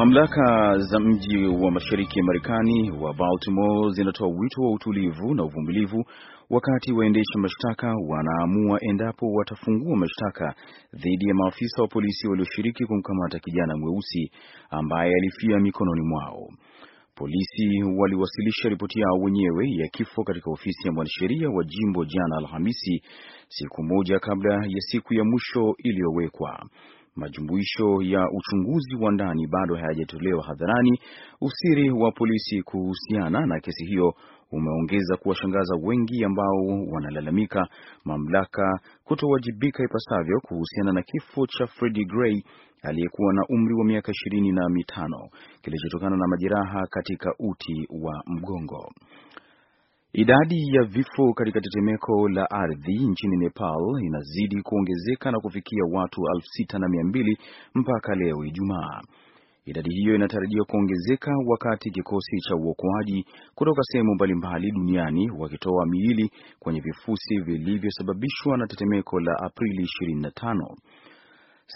Mamlaka za mji wa mashariki ya Marekani wa Baltimore zinatoa wito wa utulivu na uvumilivu wakati waendesha mashtaka wanaamua endapo watafungua mashtaka dhidi ya maafisa wa polisi walioshiriki kumkamata kijana mweusi ambaye alifia mikononi mwao. Polisi waliwasilisha ripoti yao wenyewe ya kifo katika ofisi ya mwanasheria wa jimbo jana Alhamisi, siku moja kabla ya siku ya mwisho iliyowekwa. Majumuisho ya uchunguzi wa ndani bado hayajatolewa hadharani. Usiri wa polisi kuhusiana na kesi hiyo umeongeza kuwashangaza wengi ambao wanalalamika mamlaka kutowajibika ipasavyo kuhusiana na kifo cha Freddie Gray aliyekuwa na umri wa miaka ishirini na mitano kilichotokana na majeraha katika uti wa mgongo. Idadi ya vifo katika tetemeko la ardhi nchini Nepal inazidi kuongezeka na kufikia watu elfu sita na mia mbili mpaka leo Ijumaa. Idadi hiyo inatarajiwa kuongezeka wakati kikosi cha uokoaji kutoka sehemu mbalimbali duniani wakitoa miili kwenye vifusi vilivyosababishwa na tetemeko la Aprili 25.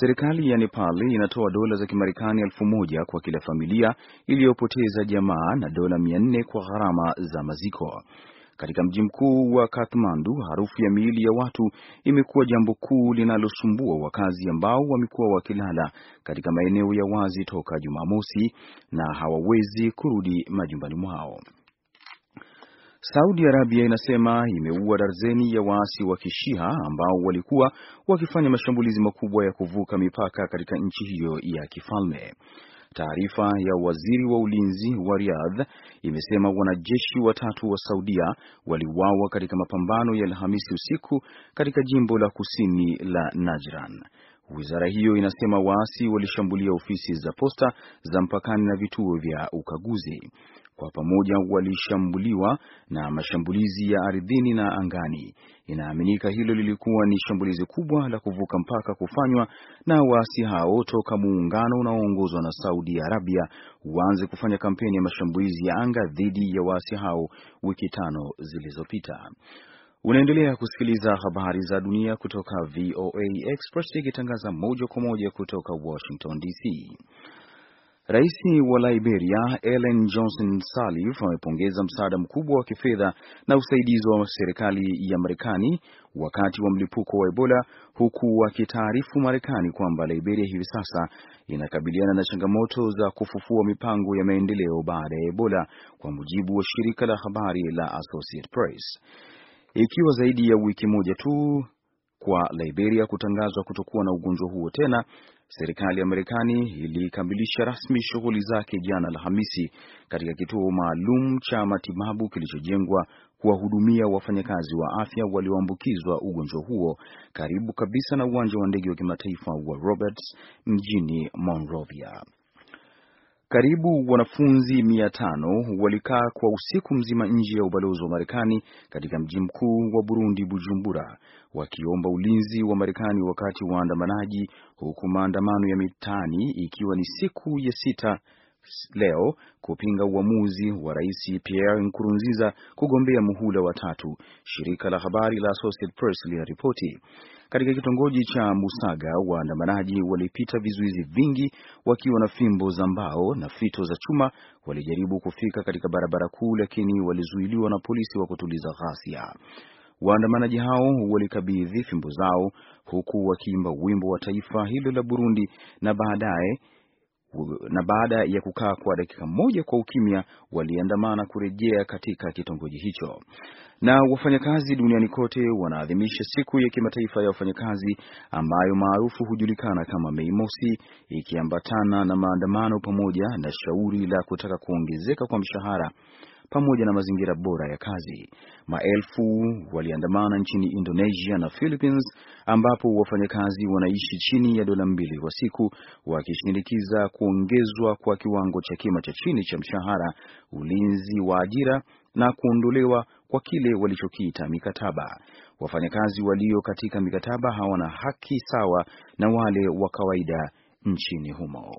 Serikali ya Nepal inatoa dola za Kimarekani elfu moja kwa kila familia iliyopoteza jamaa na dola mia nne kwa gharama za maziko. Katika mji mkuu wa Kathmandu, harufu ya miili ya watu imekuwa jambo kuu linalosumbua wakazi ambao wamekuwa wakilala katika maeneo ya wazi toka Jumamosi na hawawezi kurudi majumbani mwao. Saudi Arabia inasema imeua darzeni ya waasi wa Kishia ambao walikuwa wakifanya mashambulizi makubwa ya kuvuka mipaka katika nchi hiyo ya kifalme. Taarifa ya waziri wa ulinzi wa Riyadh imesema wanajeshi watatu wa Saudia waliuawa katika mapambano ya Alhamisi usiku katika jimbo la kusini la Najran. Wizara hiyo inasema waasi walishambulia ofisi za posta za mpakani na vituo vya ukaguzi. Kwa pamoja walishambuliwa na mashambulizi ya ardhini na angani. Inaaminika hilo lilikuwa ni shambulizi kubwa la kuvuka mpaka kufanywa na waasi hao toka muungano unaoongozwa na Saudi Arabia uanze kufanya kampeni ya mashambulizi ya anga dhidi ya waasi hao wiki tano zilizopita. Unaendelea kusikiliza habari za dunia kutoka VOA Express ikitangaza moja kwa moja kutoka Washington DC. Rais wa Liberia Ellen Johnson Sirleaf amepongeza msaada mkubwa wa kifedha na usaidizi wa serikali ya Marekani wakati wa mlipuko wa Ebola, huku akitaarifu Marekani kwamba Liberia hivi sasa inakabiliana na changamoto za kufufua mipango ya maendeleo baada ya Ebola, kwa mujibu wa shirika la habari la Associated Press. Ikiwa zaidi ya wiki moja tu kwa Liberia kutangazwa kutokuwa na ugonjwa huo tena, serikali ya Marekani ilikamilisha rasmi shughuli zake jana Alhamisi katika kituo maalum cha matibabu kilichojengwa kuwahudumia wafanyakazi wa afya walioambukizwa ugonjwa huo karibu kabisa na uwanja wa ndege wa kimataifa wa Roberts mjini Monrovia. Karibu wanafunzi mia tano walikaa kwa usiku mzima nje ya ubalozi wa Marekani katika mji mkuu wa Burundi, Bujumbura, wakiomba ulinzi wa Marekani wakati waandamanaji, huku maandamano ya mitaani ikiwa ni siku ya sita leo kupinga uamuzi wa Rais Pierre Nkurunziza kugombea muhula wa tatu. Shirika la habari la Associated Press linaripoti katika kitongoji cha Musaga waandamanaji walipita vizuizi vingi wakiwa na fimbo za mbao na fito za chuma. Walijaribu kufika katika barabara kuu, lakini walizuiliwa na polisi wa kutuliza ghasia. Waandamanaji hao walikabidhi fimbo zao huku wakiimba wimbo wa taifa hilo la Burundi na baadaye na baada ya kukaa kwa dakika moja kwa ukimya, waliandamana kurejea katika kitongoji hicho. Na wafanyakazi duniani kote wanaadhimisha siku ya kimataifa ya wafanyakazi ambayo maarufu hujulikana kama Mei Mosi, ikiambatana na maandamano pamoja na shauri la kutaka kuongezeka kwa mshahara pamoja na mazingira bora ya kazi. Maelfu waliandamana nchini Indonesia na Philippines ambapo wafanyakazi wanaishi chini ya dola mbili kwa siku wakishinikiza kuongezwa kwa kiwango cha kima cha chini cha mshahara, ulinzi wa ajira na kuondolewa kwa kile walichokiita mikataba. Wafanyakazi walio katika mikataba hawana haki sawa na wale wa kawaida nchini humo.